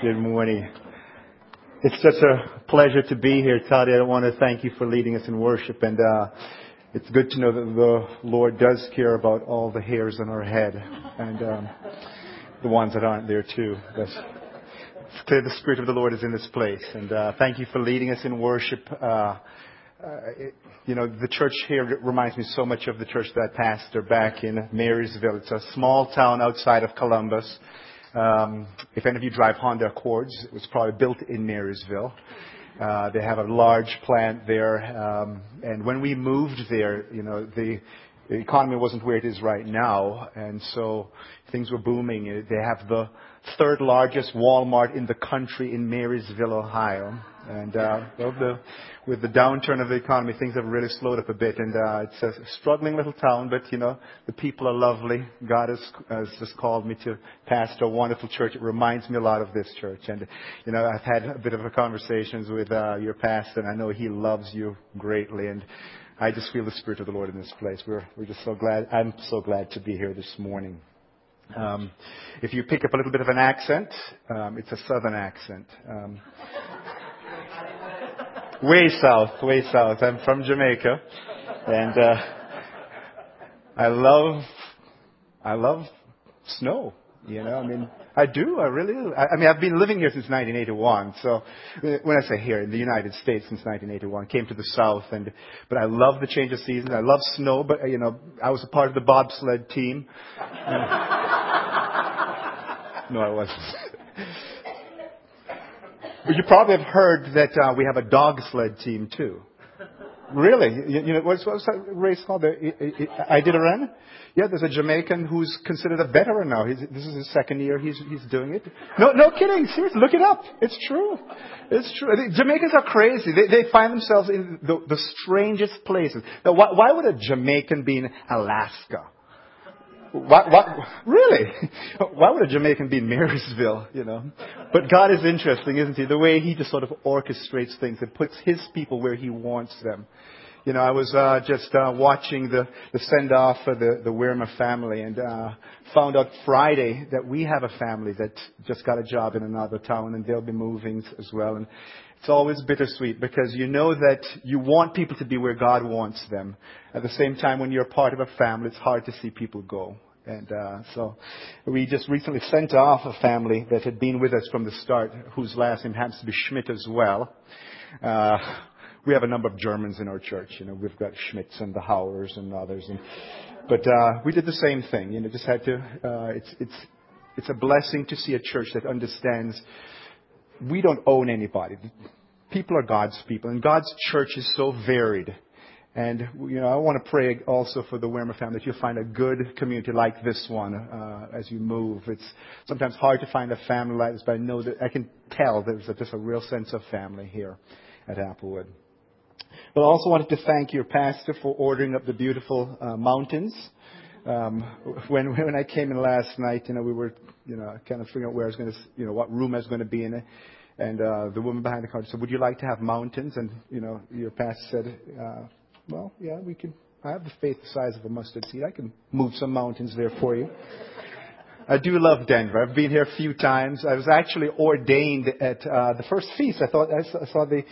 Good morning. It's such a pleasure to be here, Toddy. I want to thank you for leading us in worship, and uh, it's good to know that the Lord does care about all the hairs on our head and um, the ones that aren't there too. That's, it's clear the Spirit of the Lord is in this place, and uh, thank you for leading us in worship. Uh, uh, it, you know, the church here reminds me so much of the church that I pastor back in Marysville. It's a small town outside of Columbus. Um, if any of you drive Honda Accords, it was probably built in Marysville. Uh, they have a large plant there, um, and when we moved there, you know, the, the economy wasn't where it is right now, and so things were booming. They have the third largest Walmart in the country in Marysville, Ohio. And uh, well, the, with the downturn of the economy, things have really slowed up a bit. And uh, it's a struggling little town, but you know the people are lovely. God has, has just called me to pastor a wonderful church. It reminds me a lot of this church. And you know I've had a bit of a conversations with uh, your pastor, and I know he loves you greatly. And I just feel the spirit of the Lord in this place. We're we're just so glad. I'm so glad to be here this morning. Um, if you pick up a little bit of an accent, um, it's a southern accent. Um, way south, way south. I'm from Jamaica, and uh, I love, I love snow. You know, I mean, I do. I really. I, I mean, I've been living here since 1981. So when I say here in the United States since 1981, came to the South, and but I love the change of seasons. I love snow, but you know, I was a part of the bobsled team. No, I wasn't. But you probably have heard that uh, we have a dog sled team too. Really? You, you know, what's, what's that race called? The run. Yeah, there's a Jamaican who's considered a veteran now. He's, this is his second year he's, he's doing it. No, no kidding. Seriously, look it up. It's true. It's true. The Jamaicans are crazy. They, they find themselves in the, the strangest places. Now, why, why would a Jamaican be in Alaska? Why, why, really? Why would a Jamaican be in Marysville, you know? But God is interesting, isn't he? The way he just sort of orchestrates things and puts his people where he wants them. You know, I was uh, just uh, watching the, the send off of the, the Wiermer family and uh, found out Friday that we have a family that just got a job in another town and they'll be moving as well. And it's always bittersweet because you know that you want people to be where God wants them. At the same time, when you're part of a family, it's hard to see people go. And uh, so we just recently sent off a family that had been with us from the start, whose last name happens to be Schmidt as well. Uh, we have a number of Germans in our church. You know, we've got Schmidts and the Howers and others. And, but uh, we did the same thing. You know, just had to. Uh, it's it's it's a blessing to see a church that understands we don't own anybody. People are God's people, and God's church is so varied. And you know, I want to pray also for the Wiermer family that you'll find a good community like this one uh, as you move. It's sometimes hard to find a family like this, but I know that I can tell there's a, just a real sense of family here at Applewood. But I also wanted to thank your pastor for ordering up the beautiful uh, mountains. Um, when when I came in last night, you know, we were, you know, kind of figuring out where I was to, you know, what room I was going to be in. And uh, the woman behind the counter said, "Would you like to have mountains?" And you know, your pastor said, uh, "Well, yeah, we can. I have the faith the size of a mustard seed. I can move some mountains there for you." I do love Denver. I've been here a few times. I was actually ordained at uh, the first feast. I thought I saw the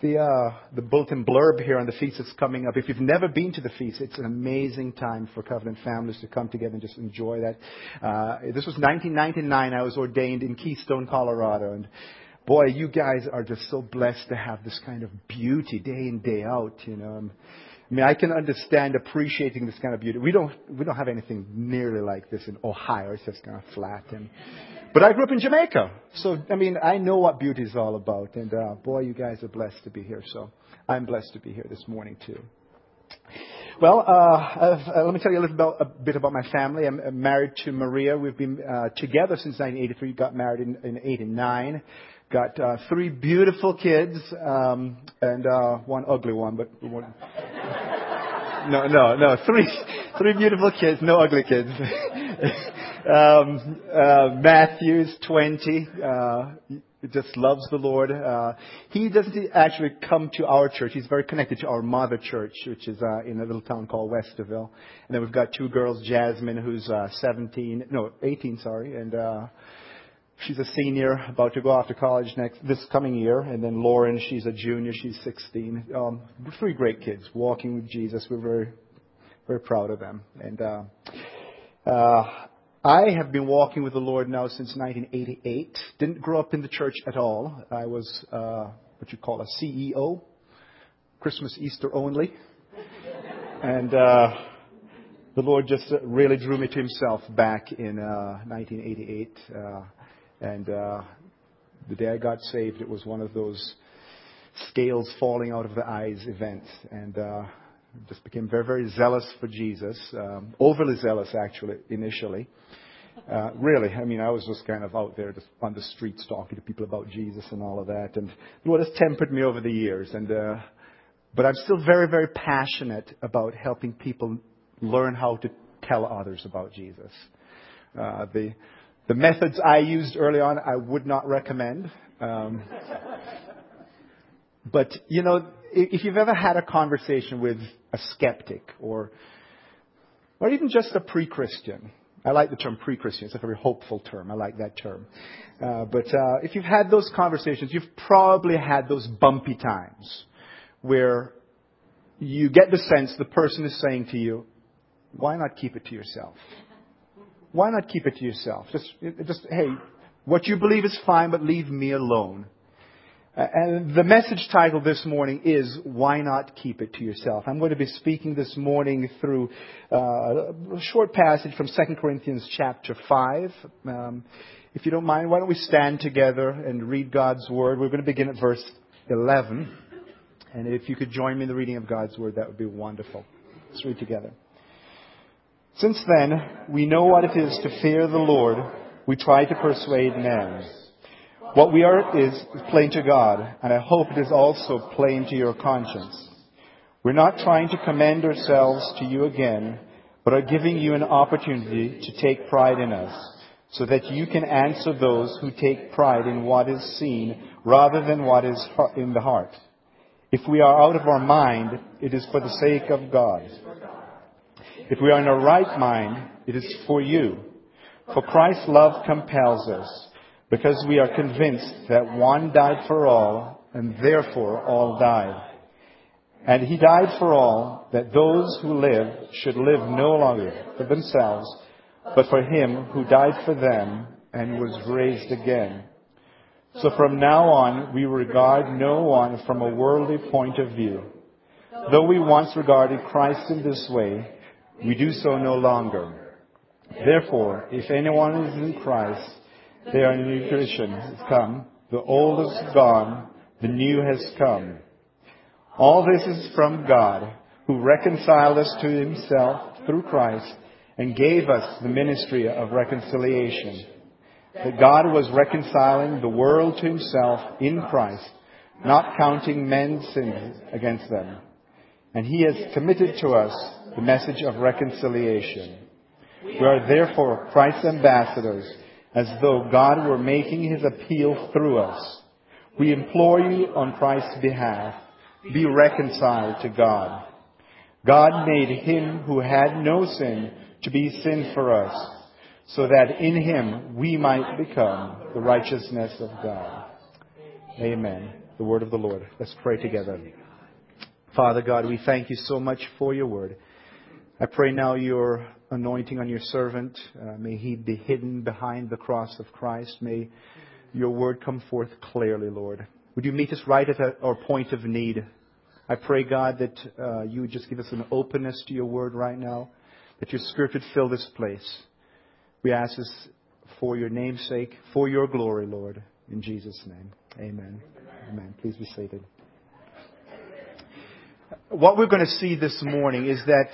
the uh, the bulletin blurb here on the feast that's coming up. If you've never been to the feast, it's an amazing time for covenant families to come together and just enjoy that. Uh, this was 1999. I was ordained in Keystone, Colorado, and boy, you guys are just so blessed to have this kind of beauty day in day out. You know, I mean, I can understand appreciating this kind of beauty. We don't we don't have anything nearly like this in Ohio. It's just kind of flat and. But I grew up in Jamaica, so I mean, I know what beauty is all about. And uh, boy, you guys are blessed to be here. So I'm blessed to be here this morning too. Well, uh, uh, let me tell you a little about, a bit about my family. I'm married to Maria. We've been uh, together since 1983. Got married in, in 89. Got uh, three beautiful kids um, and uh, one ugly one, but one. no, no, no. Three, three beautiful kids, no ugly kids. um, uh, Matthew's 20. Uh, just loves the Lord. Uh, he doesn't actually come to our church. He's very connected to our mother church, which is uh, in a little town called Westerville. And then we've got two girls, Jasmine, who's uh, 17, no, 18, sorry, and uh, she's a senior, about to go off to college next this coming year, and then Lauren, she's a junior, she's 16. Um, three great kids walking with Jesus. We're very, very proud of them. And uh, uh, I have been walking with the Lord now since 1988. Didn't grow up in the church at all. I was uh, what you call a CEO, Christmas, Easter only, and. Uh, the Lord just really drew me to Himself back in uh, 1988. Uh, and uh, the day I got saved, it was one of those scales falling out of the eyes events. And uh, just became very, very zealous for Jesus. Um, overly zealous, actually, initially. Uh, really, I mean, I was just kind of out there just on the streets talking to people about Jesus and all of that. And the Lord has tempered me over the years. And, uh, but I'm still very, very passionate about helping people learn how to tell others about Jesus. Uh, the, the methods I used early on, I would not recommend. Um, but, you know, if you've ever had a conversation with a skeptic or, or even just a pre-Christian, I like the term pre-Christian. It's a very hopeful term. I like that term. Uh, but uh, if you've had those conversations, you've probably had those bumpy times where you get the sense the person is saying to you, why not keep it to yourself? why not keep it to yourself? Just, just, hey, what you believe is fine, but leave me alone. And the message title this morning is Why Not Keep It to Yourself? I'm going to be speaking this morning through uh, a short passage from 2 Corinthians chapter 5. Um, if you don't mind, why don't we stand together and read God's Word? We're going to begin at verse 11. And if you could join me in the reading of God's Word, that would be wonderful. Let's read together. Since then, we know what it is to fear the Lord. We try to persuade men. What we are is plain to God, and I hope it is also plain to your conscience. We're not trying to commend ourselves to you again, but are giving you an opportunity to take pride in us, so that you can answer those who take pride in what is seen rather than what is in the heart. If we are out of our mind, it is for the sake of God. If we are in our right mind, it is for you. For Christ's love compels us, because we are convinced that one died for all, and therefore all died. And he died for all, that those who live should live no longer for themselves, but for him who died for them and was raised again. So from now on, we regard no one from a worldly point of view. Though we once regarded Christ in this way, we do so no longer. Therefore, if anyone is in Christ, they are creation has come. The old is gone, the new has come. All this is from God, who reconciled us to himself through Christ and gave us the ministry of reconciliation. That God was reconciling the world to himself in Christ, not counting men's sins against them. And he has committed to us the message of reconciliation. We are therefore Christ's ambassadors, as though God were making his appeal through us. We implore you on Christ's behalf, be reconciled to God. God made him who had no sin to be sin for us, so that in him we might become the righteousness of God. Amen. The word of the Lord. Let's pray together. Father God, we thank you so much for your word. I pray now your anointing on your servant. Uh, may he be hidden behind the cross of Christ. May your word come forth clearly, Lord. Would you meet us right at our point of need? I pray, God, that uh, you would just give us an openness to your word right now, that your spirit would fill this place. We ask this for your name's sake, for your glory, Lord. In Jesus' name. Amen. Amen. Please be seated. What we're going to see this morning is that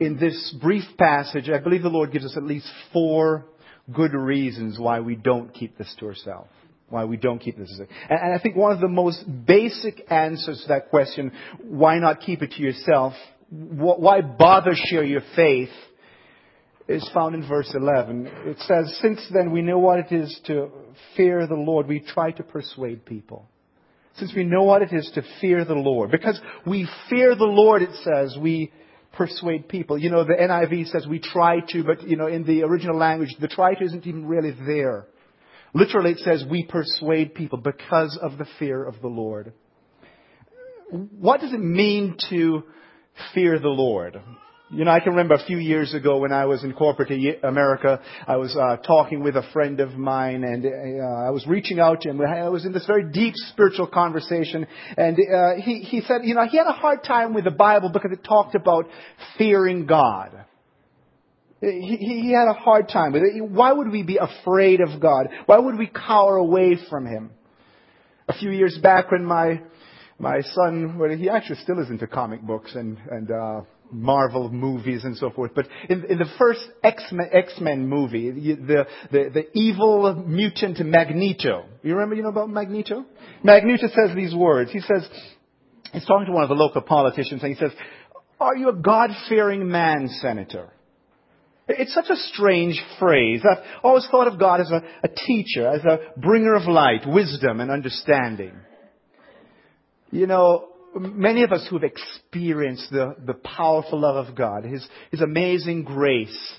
in this brief passage, I believe the Lord gives us at least four good reasons why we don't keep this to ourselves. Why we don't keep this. And I think one of the most basic answers to that question, why not keep it to yourself? Why bother share your faith? Is found in verse 11. It says, Since then we know what it is to fear the Lord, we try to persuade people. Since we know what it is to fear the Lord. Because we fear the Lord, it says, we persuade people. You know, the NIV says we try to, but, you know, in the original language, the try to isn't even really there. Literally, it says we persuade people because of the fear of the Lord. What does it mean to fear the Lord? You know, I can remember a few years ago when I was in corporate America, I was uh, talking with a friend of mine and uh, I was reaching out to him. I was in this very deep spiritual conversation and uh, he, he said, you know, he had a hard time with the Bible because it talked about fearing God. He, he had a hard time with it. Why would we be afraid of God? Why would we cower away from Him? A few years back when my, my son, well, he actually still is into comic books and, and, uh, Marvel movies and so forth. But in, in the first X-Men, X-Men movie, the, the, the evil mutant Magneto, you remember, you know about Magneto? Magneto says these words. He says, he's talking to one of the local politicians and he says, are you a God-fearing man, Senator? It's such a strange phrase. I've always thought of God as a, a teacher, as a bringer of light, wisdom, and understanding. You know, many of us who have experienced the, the powerful love of God, His, His amazing grace,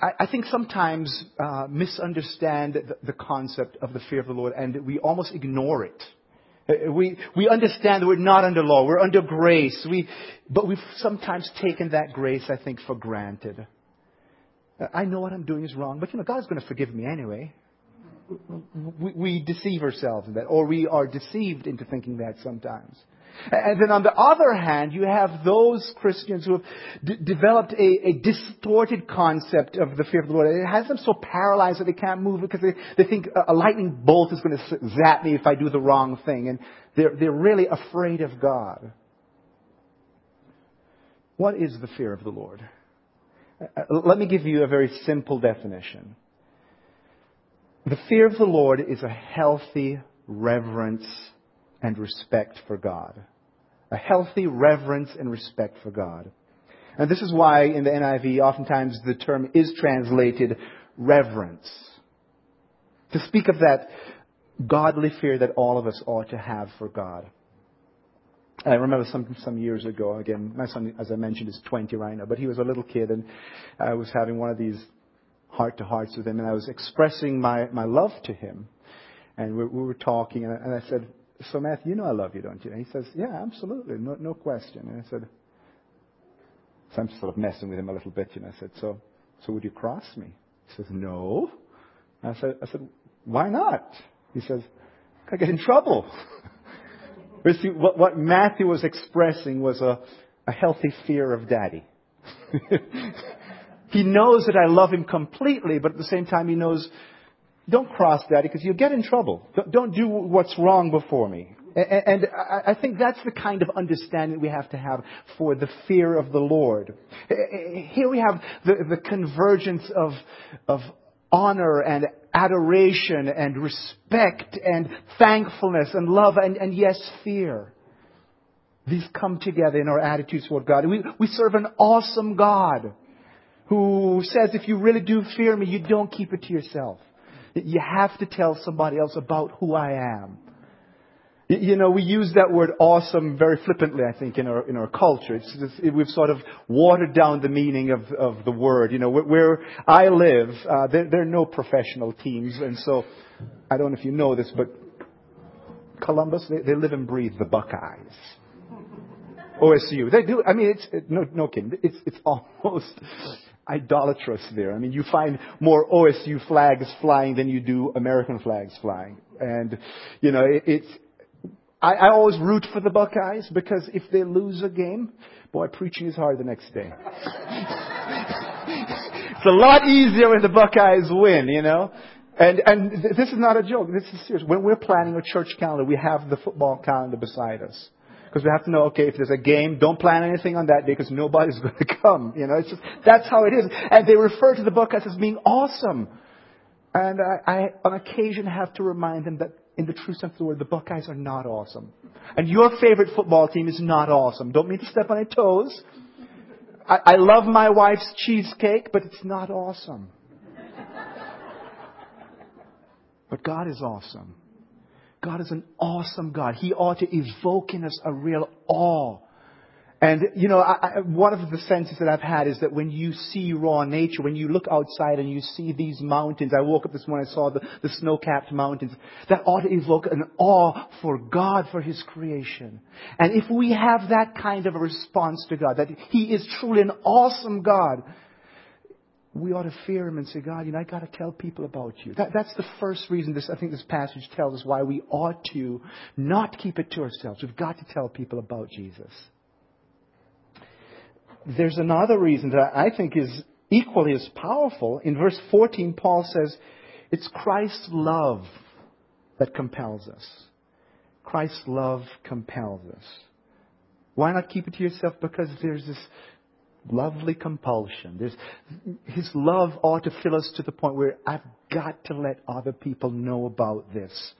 I, I think sometimes uh, misunderstand the, the, concept of the fear of the Lord and we almost ignore it. Uh, we, we understand that we're not under law, we're under grace, we, but we've sometimes taken that grace, I think, for granted. Uh, I know what I'm doing is wrong, but you know, God's going to forgive me anyway. We, we deceive ourselves in that, or we are deceived into thinking that sometimes. And then on the other hand, you have those Christians who have d- developed a, a, distorted concept of the fear of the Lord. It has them so paralyzed that they can't move because they, they think a, a lightning bolt is going to zap me if I do the wrong thing. And they're, they're really afraid of God. What is the fear of the Lord? Uh, let me give you a very simple definition. The fear of the Lord is a healthy reverence and respect for God. A healthy reverence and respect for God. And this is why in the NIV oftentimes the term is translated reverence. To speak of that godly fear that all of us ought to have for God. I remember some some years ago. Again, my son, as I mentioned, is 20 right now, but he was a little kid, and I was having one of these heart to hearts with him, and I was expressing my my love to him, and we, we were talking, and I, and I said, "So, Matthew, you know I love you, don't you?" And he says, "Yeah, absolutely, no no question." And I said, so I'm sort of messing with him a little bit, and I said, "So, so would you cross me?" He says, "No." And I said, "I said, why not?" He says, "I get in trouble." But see, what, what Matthew was expressing was a, a healthy fear of daddy. he knows that I love him completely, but at the same time he knows, don't cross daddy because you'll get in trouble. Don't do what's wrong before me. And I think that's the kind of understanding we have to have for the fear of the Lord. Here we have the, the convergence of, of honor and adoration and respect and thankfulness and love and, and yes, fear. These come together in our attitudes toward God. We, we serve an awesome God who says if you really do fear me, you don't keep it to yourself. You have to tell somebody else about who I am. You know, we use that word awesome very flippantly, I think, in our, in our culture. It's just, it, we've sort of watered down the meaning of, of the word. You know, where, where I live, uh, there, there are no professional teams, and so, I don't know if you know this, but Columbus, they, they live and breathe the Buckeyes. OSU. They do, I mean, it's, it, no, no kidding. It's, it's almost idolatrous there. I mean, you find more OSU flags flying than you do American flags flying. And, you know, it, it's, I, I always root for the Buckeyes because if they lose a game, boy, preaching is hard the next day. it's a lot easier when the Buckeyes win, you know. And and th- this is not a joke. This is serious. When we're planning a church calendar, we have the football calendar beside us because we have to know. Okay, if there's a game, don't plan anything on that day because nobody's going to come. You know, it's just that's how it is. And they refer to the Buckeyes as being awesome. And I, I on occasion have to remind them that in the true sense of the word, the Buckeyes are not awesome. And your favorite football team is not awesome. Don't mean to step on your toes. I, I love my wife's cheesecake, but it's not awesome. But God is awesome. God is an awesome God. He ought to evoke in us a real awe And, you know, I, I, one of the senses that I've had is that when you see raw nature, when you look outside and you see these mountains, I woke up this morning, I saw the, the snow-capped mountains, that ought to evoke an awe for God, for His creation. And if we have that kind of a response to God, that He is truly an awesome God, we ought to fear him and say, God, you know, I got to tell people about you. That, that's the first reason this, I think this passage tells us why we ought to not keep it to ourselves. We've got to tell people about Jesus. There's another reason that I think is equally as powerful. In verse 14, Paul says, it's Christ's love that compels us. Christ's love compels us. Why not keep it to yourself? Because there's this lovely compulsion. There's, his love ought to fill us to the point where I've got to let other people know about this.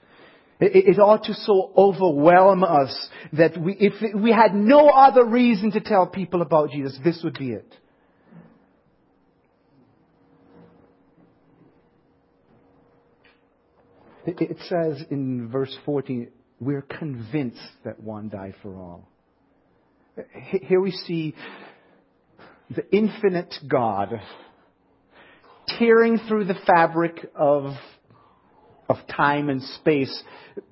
It, it ought to so overwhelm us that we, if we had no other reason to tell people about Jesus, this would be it. It says in verse 14, we're convinced that one died for all. Here we see the infinite God tearing through the fabric of, of time and space,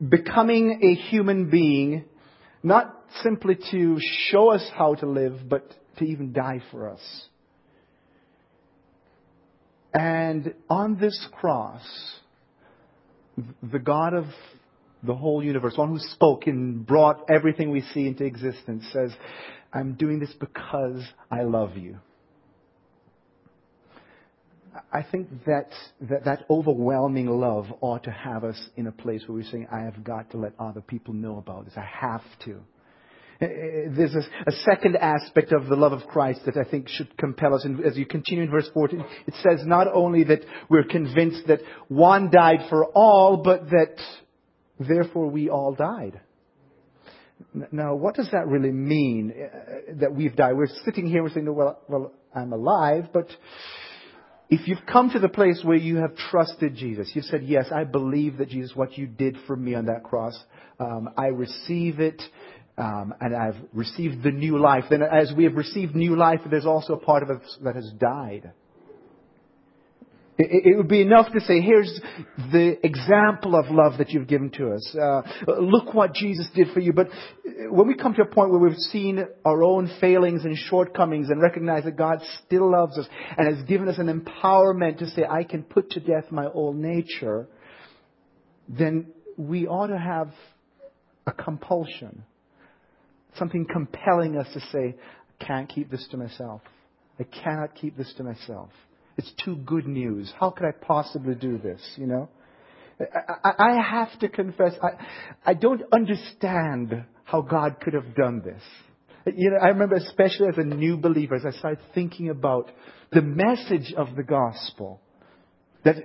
becoming a human being, not simply to show us how to live, but to even die for us. And on this cross, the God of the whole universe, one who spoke and brought everything we see into existence, says, I'm doing this because I love you. I think that, that, that overwhelming love ought to have us in a place where we're saying, I have got to let other people know about this. I have to. Eh, eh, there's a, a, second aspect of the love of Christ that I think should compel us. And as you continue in verse 14, it says not only that we're convinced that one died for all, but that therefore we all died. Now, what does that really mean uh, that we've died? We're sitting here we're saying, no, well, well, I'm alive, but if you've come to the place where you have trusted Jesus, you've said, yes, I believe that Jesus, what you did for me on that cross, um, I receive it, um, and I've received the new life. Then as we have received new life, there's also a part of us that has died. It, would be enough to say, here's the example of love that you've given to us. Uh, look what Jesus did for you. But when we come to a point where we've seen our own failings and shortcomings and recognize that God still loves us and has given us an empowerment to say, I can put to death my old nature, then we ought to have a compulsion. Something compelling us to say, I can't keep this to myself. I cannot keep this to myself. It's too good news. How could I possibly do this? You know? I, have to confess, I, I don't understand how God could have done this. You know, I remember especially as a new believer, as I started thinking about the message of the gospel, that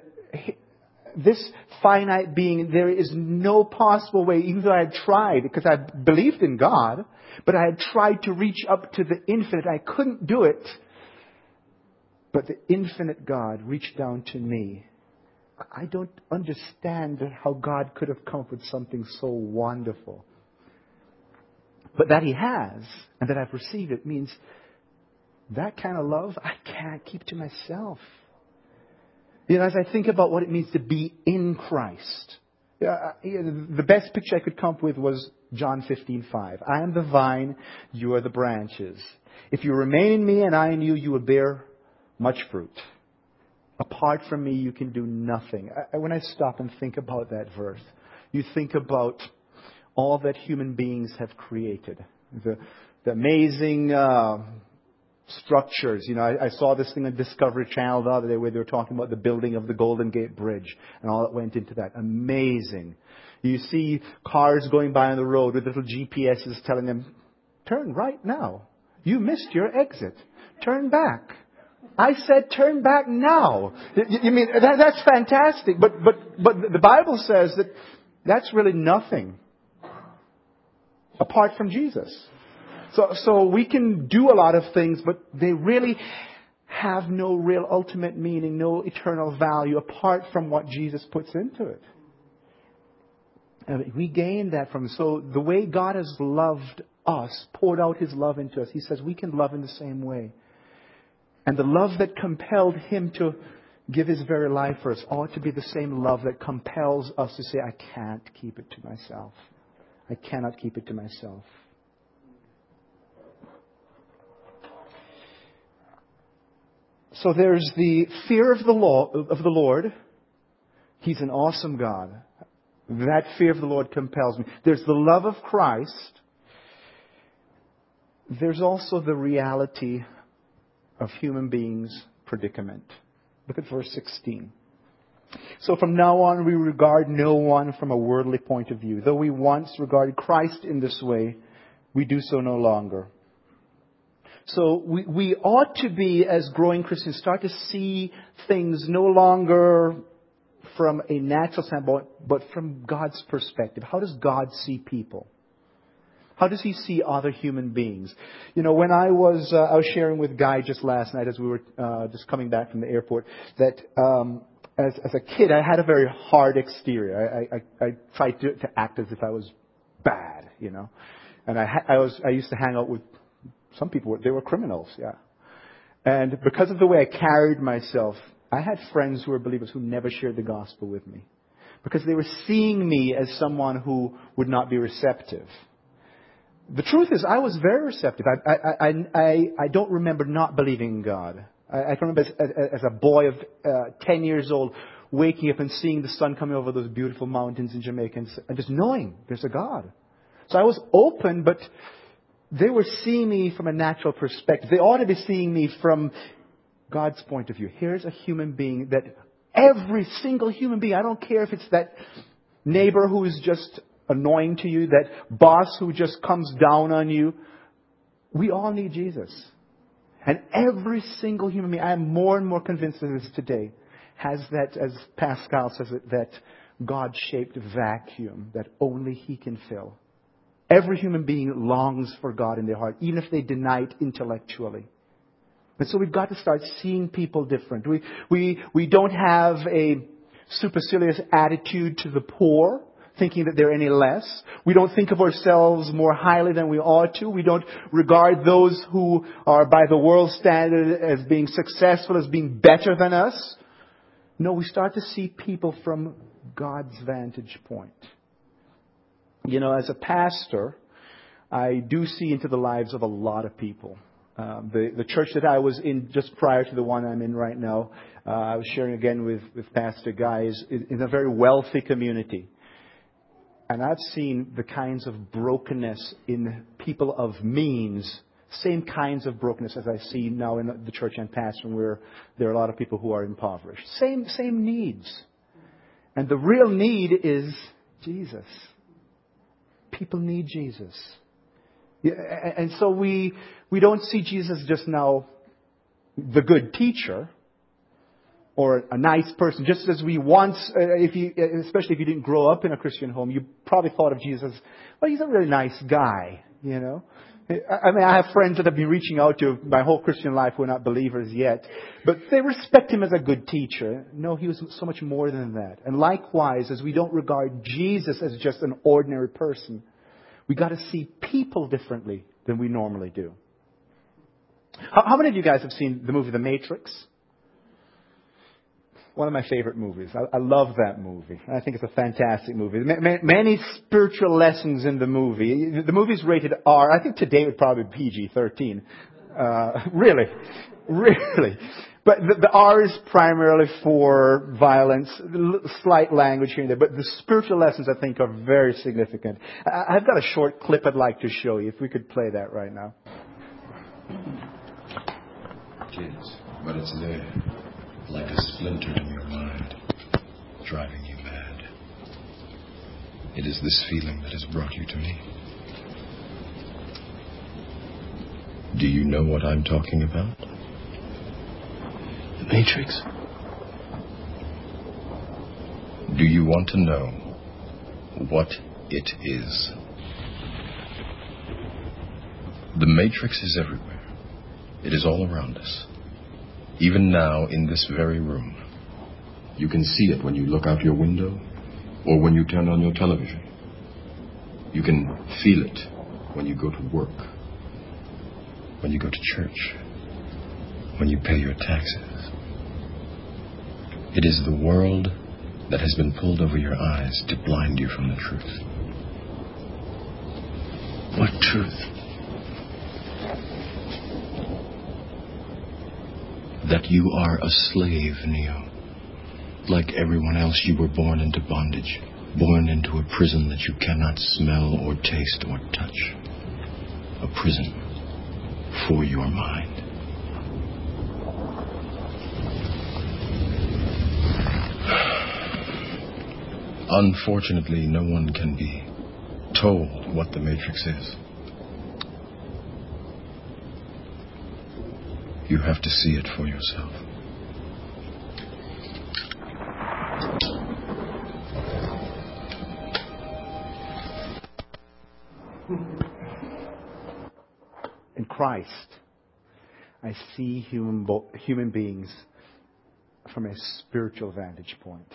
this finite being, there is no possible way, even though I had tried, because I believed in God, but I had tried to reach up to the infinite. I couldn't do it but the infinite God reached down to me. I don't understand how God could have come up with something so wonderful. But that He has, and that I've received it, means that kind of love I can't keep to myself. You know, as I think about what it means to be in Christ, uh, the best picture I could come up with was John 15:5. I am the vine, you are the branches. If you remain in me and I in you, you will bear much fruit. Apart from me, you can do nothing. When I stop and think about that verse, you think about all that human beings have created. The, the amazing uh, structures. You know, I, I, saw this thing on Discovery Channel the other day where they were talking about the building of the Golden Gate Bridge and all that went into that. Amazing. You see cars going by on the road with little GPSs telling them, turn right now. You missed your exit. Turn back. I said, turn back now. You mean, that, that's fantastic. But, but, but the Bible says that that's really nothing apart from Jesus. So, so we can do a lot of things, but they really have no real ultimate meaning, no eternal value apart from what Jesus puts into it. And we gain that from so the way God has loved us, poured out his love into us, he says we can love in the same way. And the love that compelled him to give his very life for us ought to be the same love that compels us to say, I can't keep it to myself. I cannot keep it to myself. So there's the fear of the, law, of the Lord. He's an awesome God. That fear of the Lord compels me. There's the love of Christ. There's also the reality of human beings' predicament. Look at verse 16. So from now on, we regard no one from a worldly point of view. Though we once regarded Christ in this way, we do so no longer. So we, we ought to be, as growing Christians, start to see things no longer from a natural standpoint, but from God's perspective. How does God see people? How does he see other human beings? You know, when I was, uh, I was sharing with Guy just last night as we were uh, just coming back from the airport that um, as, as a kid I had a very hard exterior. I, I, I tried to, to act as if I was bad, you know, and I, ha- I was I used to hang out with some people. They were criminals, yeah. And because of the way I carried myself, I had friends who were believers who never shared the gospel with me because they were seeing me as someone who would not be receptive. The truth is, I was very receptive. I, I, I, I, I don't remember not believing in God. I, can remember as, as a boy of uh, 10 years old waking up and seeing the sun coming over those beautiful mountains in Jamaica and, and just knowing there's a God. So I was open, but they were seeing me from a natural perspective. They ought to be seeing me from God's point of view. Here's a human being that every single human being, I don't care if it's that neighbor who is just annoying to you, that boss who just comes down on you. We all need Jesus. And every single human being, I am more and more convinced of this today, has that, as Pascal says it, that God-shaped vacuum that only He can fill. Every human being longs for God in their heart, even if they deny it intellectually. And so we've got to start seeing people different. We, we, we don't have a supercilious attitude to the poor thinking that they're any less. We don't think of ourselves more highly than we ought to. We don't regard those who are by the world standard as being successful, as being better than us. No, we start to see people from God's vantage point. You know, as a pastor, I do see into the lives of a lot of people. Um, the, the church that I was in just prior to the one I'm in right now, uh, I was sharing again with, with Pastor Guy, is in a very wealthy community. And I've seen the kinds of brokenness in people of means, same kinds of brokenness as I see now in the church I'm pastoring, where there are a lot of people who are impoverished. Same, same needs. And the real need is Jesus. People need Jesus. And so we, we don't see Jesus just now the good teacher or a nice person. Just as we once, uh, if you, especially if you didn't grow up in a Christian home, you probably thought of Jesus, well, he's a really nice guy, you know. I mean, I have friends that have been reaching out to my whole Christian life who are not believers yet, but they respect him as a good teacher. No, he was so much more than that. And likewise, as we don't regard Jesus as just an ordinary person, we got to see people differently than we normally do. How, how many of you guys have seen the movie The Matrix? One of my favorite movies. I, I love that movie. I think it's a fantastic movie. M- many spiritual lessons in the movie. The movie's rated R. I think today would probably be PG-13. Uh, really, really. But the, the, R is primarily for violence, slight language here and there. But the spiritual lessons, I think, are very significant. I, I've got a short clip I'd like to show you. If we could play that right now. Kids, but it's there like a splinter in your mind, driving you mad. It is this feeling that has brought you to me. Do you know what I'm talking about? The Matrix. Do you want to know what it is? The Matrix is everywhere. It is all around us even now in this very room. You can see it when you look out your window or when you turn on your television. You can feel it when you go to work, when you go to church, when you pay your taxes. It is the world that has been pulled over your eyes to blind you from the truth. What truth? That you are a slave, Neo. Like everyone else, you were born into bondage, born into a prison that you cannot smell or taste or touch. A prison for your mind. Unfortunately, no one can be told what the Matrix is. You have to see it for yourself. In Christ, I see human, human beings from a spiritual vantage point.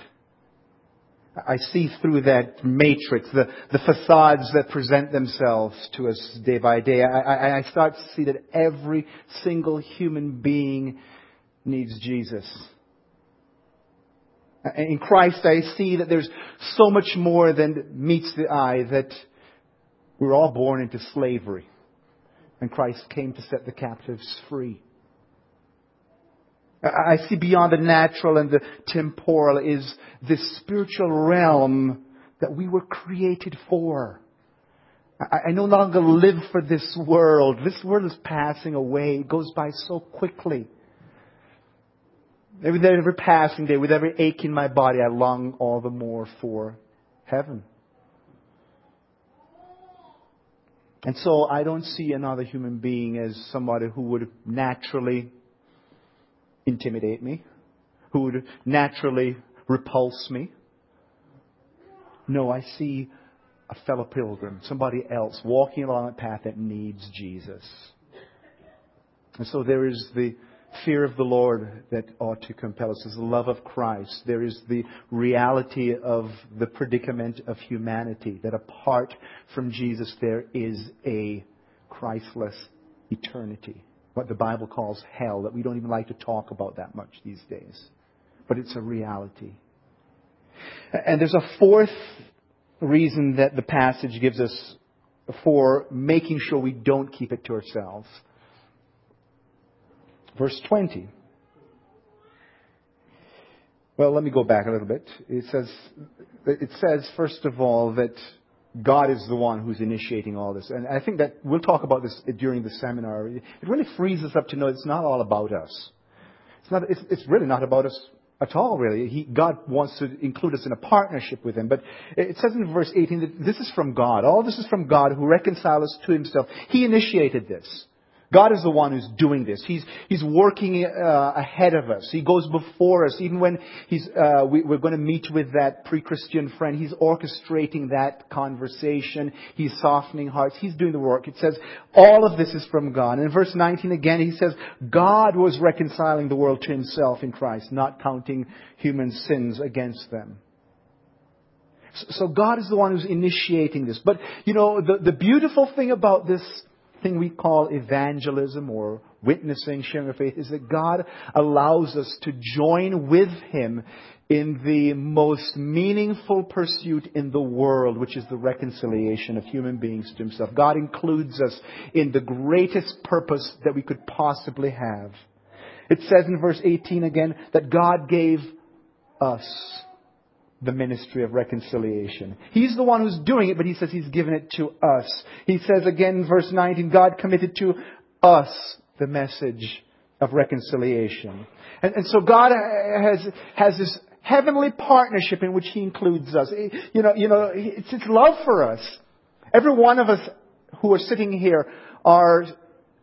I see through that matrix, the, the facades that present themselves to us day by day. I, I, I start to see that every single human being needs Jesus. In Christ, I see that there's so much more than meets the eye, that we're all born into slavery. And Christ came to set the captives free. I see beyond the natural and the temporal is this spiritual realm that we were created for. I, no longer live for this world. This world is passing away. It goes by so quickly. With every passing day, with every ache in my body, I long all the more for heaven. And so I don't see another human being as somebody who would naturally intimidate me, who would naturally repulse me. No, I see a fellow pilgrim, somebody else walking along a path that needs Jesus. And so there is the fear of the Lord that ought to compel us is the love of Christ. There is the reality of the predicament of humanity, that apart from Jesus there is a Christless eternity. What the Bible calls hell, that we don't even like to talk about that much these days. But it's a reality. And there's a fourth reason that the passage gives us for making sure we don't keep it to ourselves. Verse 20. Well, let me go back a little bit. It says, it says, first of all, that God is the one who's initiating all this. And I think that we'll talk about this during the seminar. It really frees us up to know it's not all about us. It's, not, it's, it's really not about us at all, really. He, God wants to include us in a partnership with Him. But it says in verse 18 that this is from God. All this is from God who reconciles us to Himself. He initiated this. God is the one who's doing this. He's, he's working uh, ahead of us. He goes before us. Even when he's, uh, we, we're going to meet with that pre-Christian friend, he's orchestrating that conversation. He's softening hearts. He's doing the work. It says all of this is from God. And in verse 19 again, he says God was reconciling the world to himself in Christ, not counting human sins against them. So God is the one who's initiating this. But, you know, the, the beautiful thing about this thing we call evangelism or witnessing, sharing our faith, is that God allows us to join with Him in the most meaningful pursuit in the world, which is the reconciliation of human beings to Himself. God includes us in the greatest purpose that we could possibly have. It says in verse 18 again that God gave us the ministry of reconciliation. He's the one who's doing it, but he says he's given it to us. He says again in verse 19, God committed to us the message of reconciliation. And, and so God has, has this heavenly partnership in which he includes us. You know, you know, it's his love for us. Every one of us who are sitting here are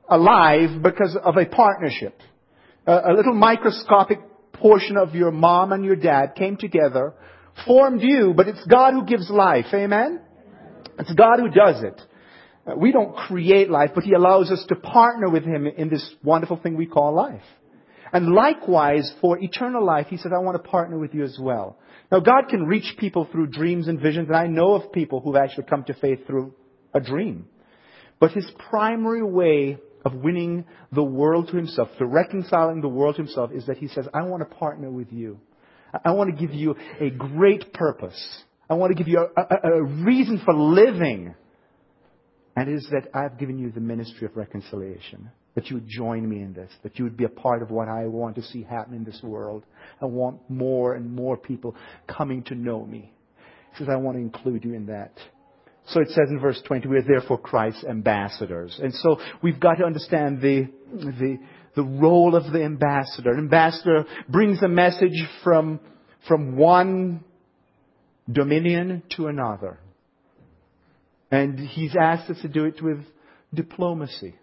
alive because of a partnership. A, a little microscopic portion of your mom and your dad came together formed you, but it's God who gives life. Amen? It's God who does it. Uh, we don't create life, but He allows us to partner with Him in this wonderful thing we call life. And likewise, for eternal life, he says, I want to partner with you as well. Now, God can reach people through dreams and visions, and I know of people who've actually come to faith through a dream. But his primary way of winning the world to himself, to reconciling the world to himself, is that he says, I want to partner with you. I want to give you a great purpose. I want to give you a, a, a reason for living. And it is that I've given you the ministry of reconciliation. That you would join me in this. That you would be a part of what I want to see happen in this world. I want more and more people coming to know me. He says, I want to include you in that. So it says in verse 20, we are therefore Christ's ambassadors. And so we've got to understand the, the, the role of the ambassador. Ambassador brings a message from, from one dominion to another. And he's asked us to do it with diplomacy.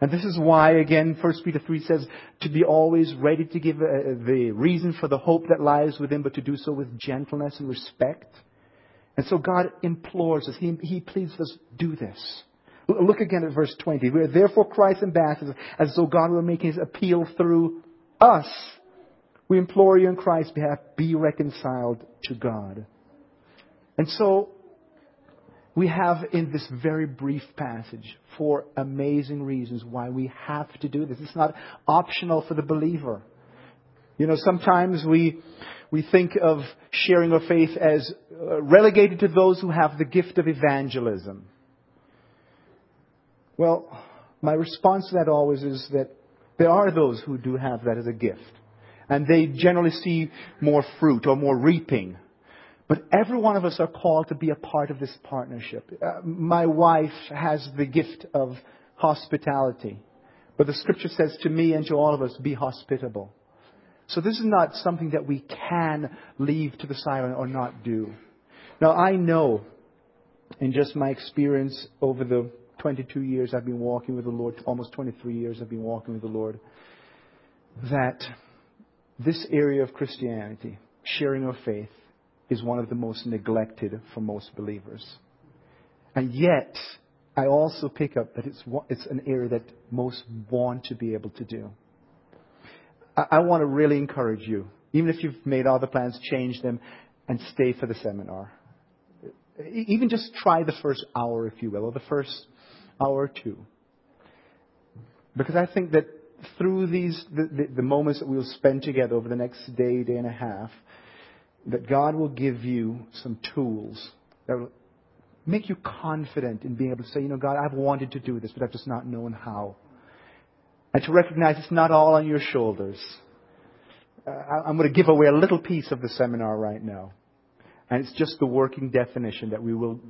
And this is why, again, 1 Peter 3 says to be always ready to give uh, the reason for the hope that lies within, but to do so with gentleness and respect. And so God implores us, He, he pleads us, do this. Look again at verse 20. We are therefore Christ's ambassadors, as though God were making his appeal through us. We implore you in Christ's behalf, be reconciled to God. And so, we have in this very brief passage four amazing reasons why we have to do this. It's not optional for the believer. You know, sometimes we, we think of sharing our faith as uh, relegated to those who have the gift of evangelism. Well, my response to that always is that there are those who do have that as a gift. And they generally see more fruit or more reaping. But every one of us are called to be a part of this partnership. Uh, my wife has the gift of hospitality. But the scripture says to me and to all of us, be hospitable. So this is not something that we can leave to the side or not do. Now I know, in just my experience over the 22 years I've been walking with the Lord, almost 23 years I've been walking with the Lord, that this area of Christianity, sharing our faith, is one of the most neglected for most believers. And yet, I also pick up that it's, it's an area that most want to be able to do. I, I want to really encourage you, even if you've made other plans, change them and stay for the seminar. Even just try the first hour, if you will, or the first hour two. Because I think that through these, the, the, the moments that we'll spend together over the next day, day and a half, that God will give you some tools that will make you confident in being able to say, you know, God, I've wanted to do this, but I've just not known how. And to recognize it's not all on your shoulders. Uh, I'm going to give away a little piece of the seminar right now. And it's just the working definition that we will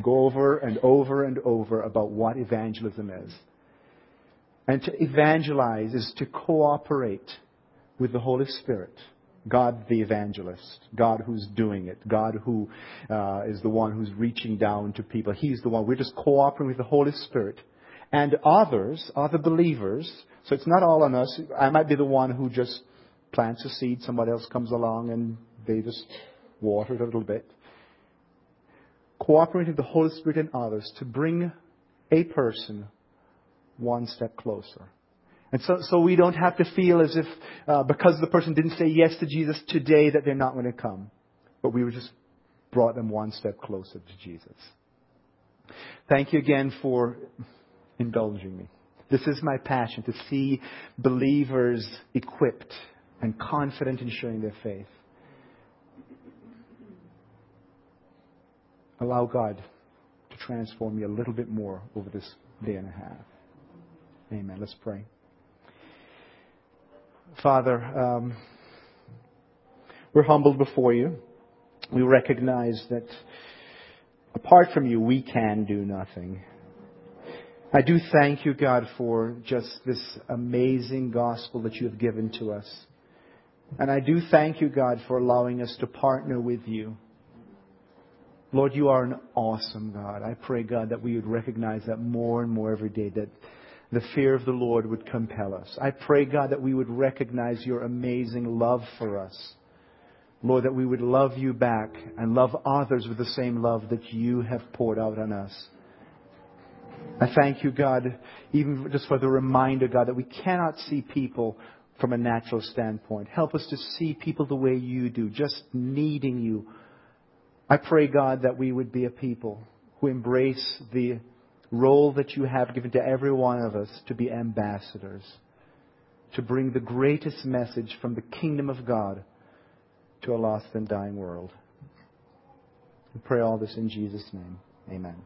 go over and over and over about what evangelism is. And to evangelize is to cooperate with the Holy Spirit. God the evangelist, God who's doing it, God who uh, is the one who's reaching down to people. He's the one. We're just cooperating with the Holy Spirit. And others, other believers, so it's not all on us. I might be the one who just plants a seed, somebody else comes along and they just water it a little bit cooperating with the Holy Spirit and others to bring a person one step closer. And so, so we don't have to feel as if uh, because the person didn't say yes to Jesus today that they're not going to come. But we just brought them one step closer to Jesus. Thank you again for indulging me. This is my passion to see believers equipped and confident in sharing their faith. Allow God to transform you a little bit more over this day and a half. Amen. Let's pray. Father, um, we're humbled before you. We recognize that apart from you, we can do nothing. I do thank you, God, for just this amazing gospel that you have given to us. And I do thank you, God, for allowing us to partner with you Lord, you are an awesome God. I pray, God, that we would recognize that more and more every day, that the fear of the Lord would compel us. I pray, God, that we would recognize your amazing love for us. Lord, that we would love you back and love others with the same love that you have poured out on us. I thank you, God, even just for the reminder, God, that we cannot see people from a natural standpoint. Help us to see people the way you do, just needing you. I pray, God, that we would be a people who embrace the role that you have given to every one of us to be ambassadors, to bring the greatest message from the kingdom of God to a lost and dying world. We pray all this in Jesus' name. Amen.